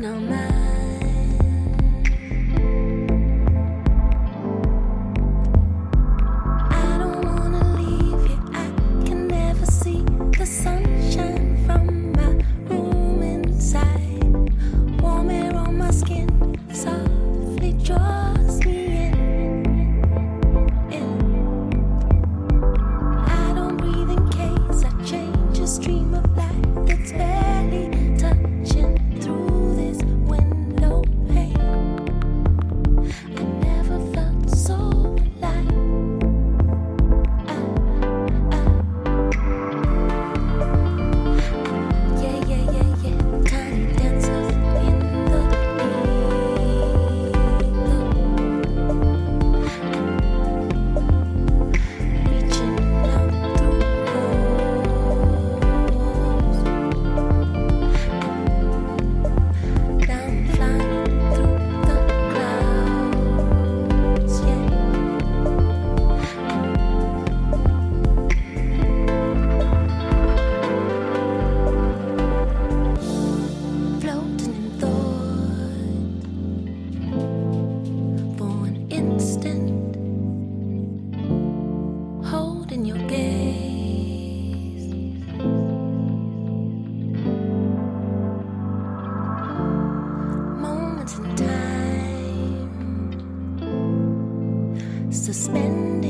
no matter. Suspended.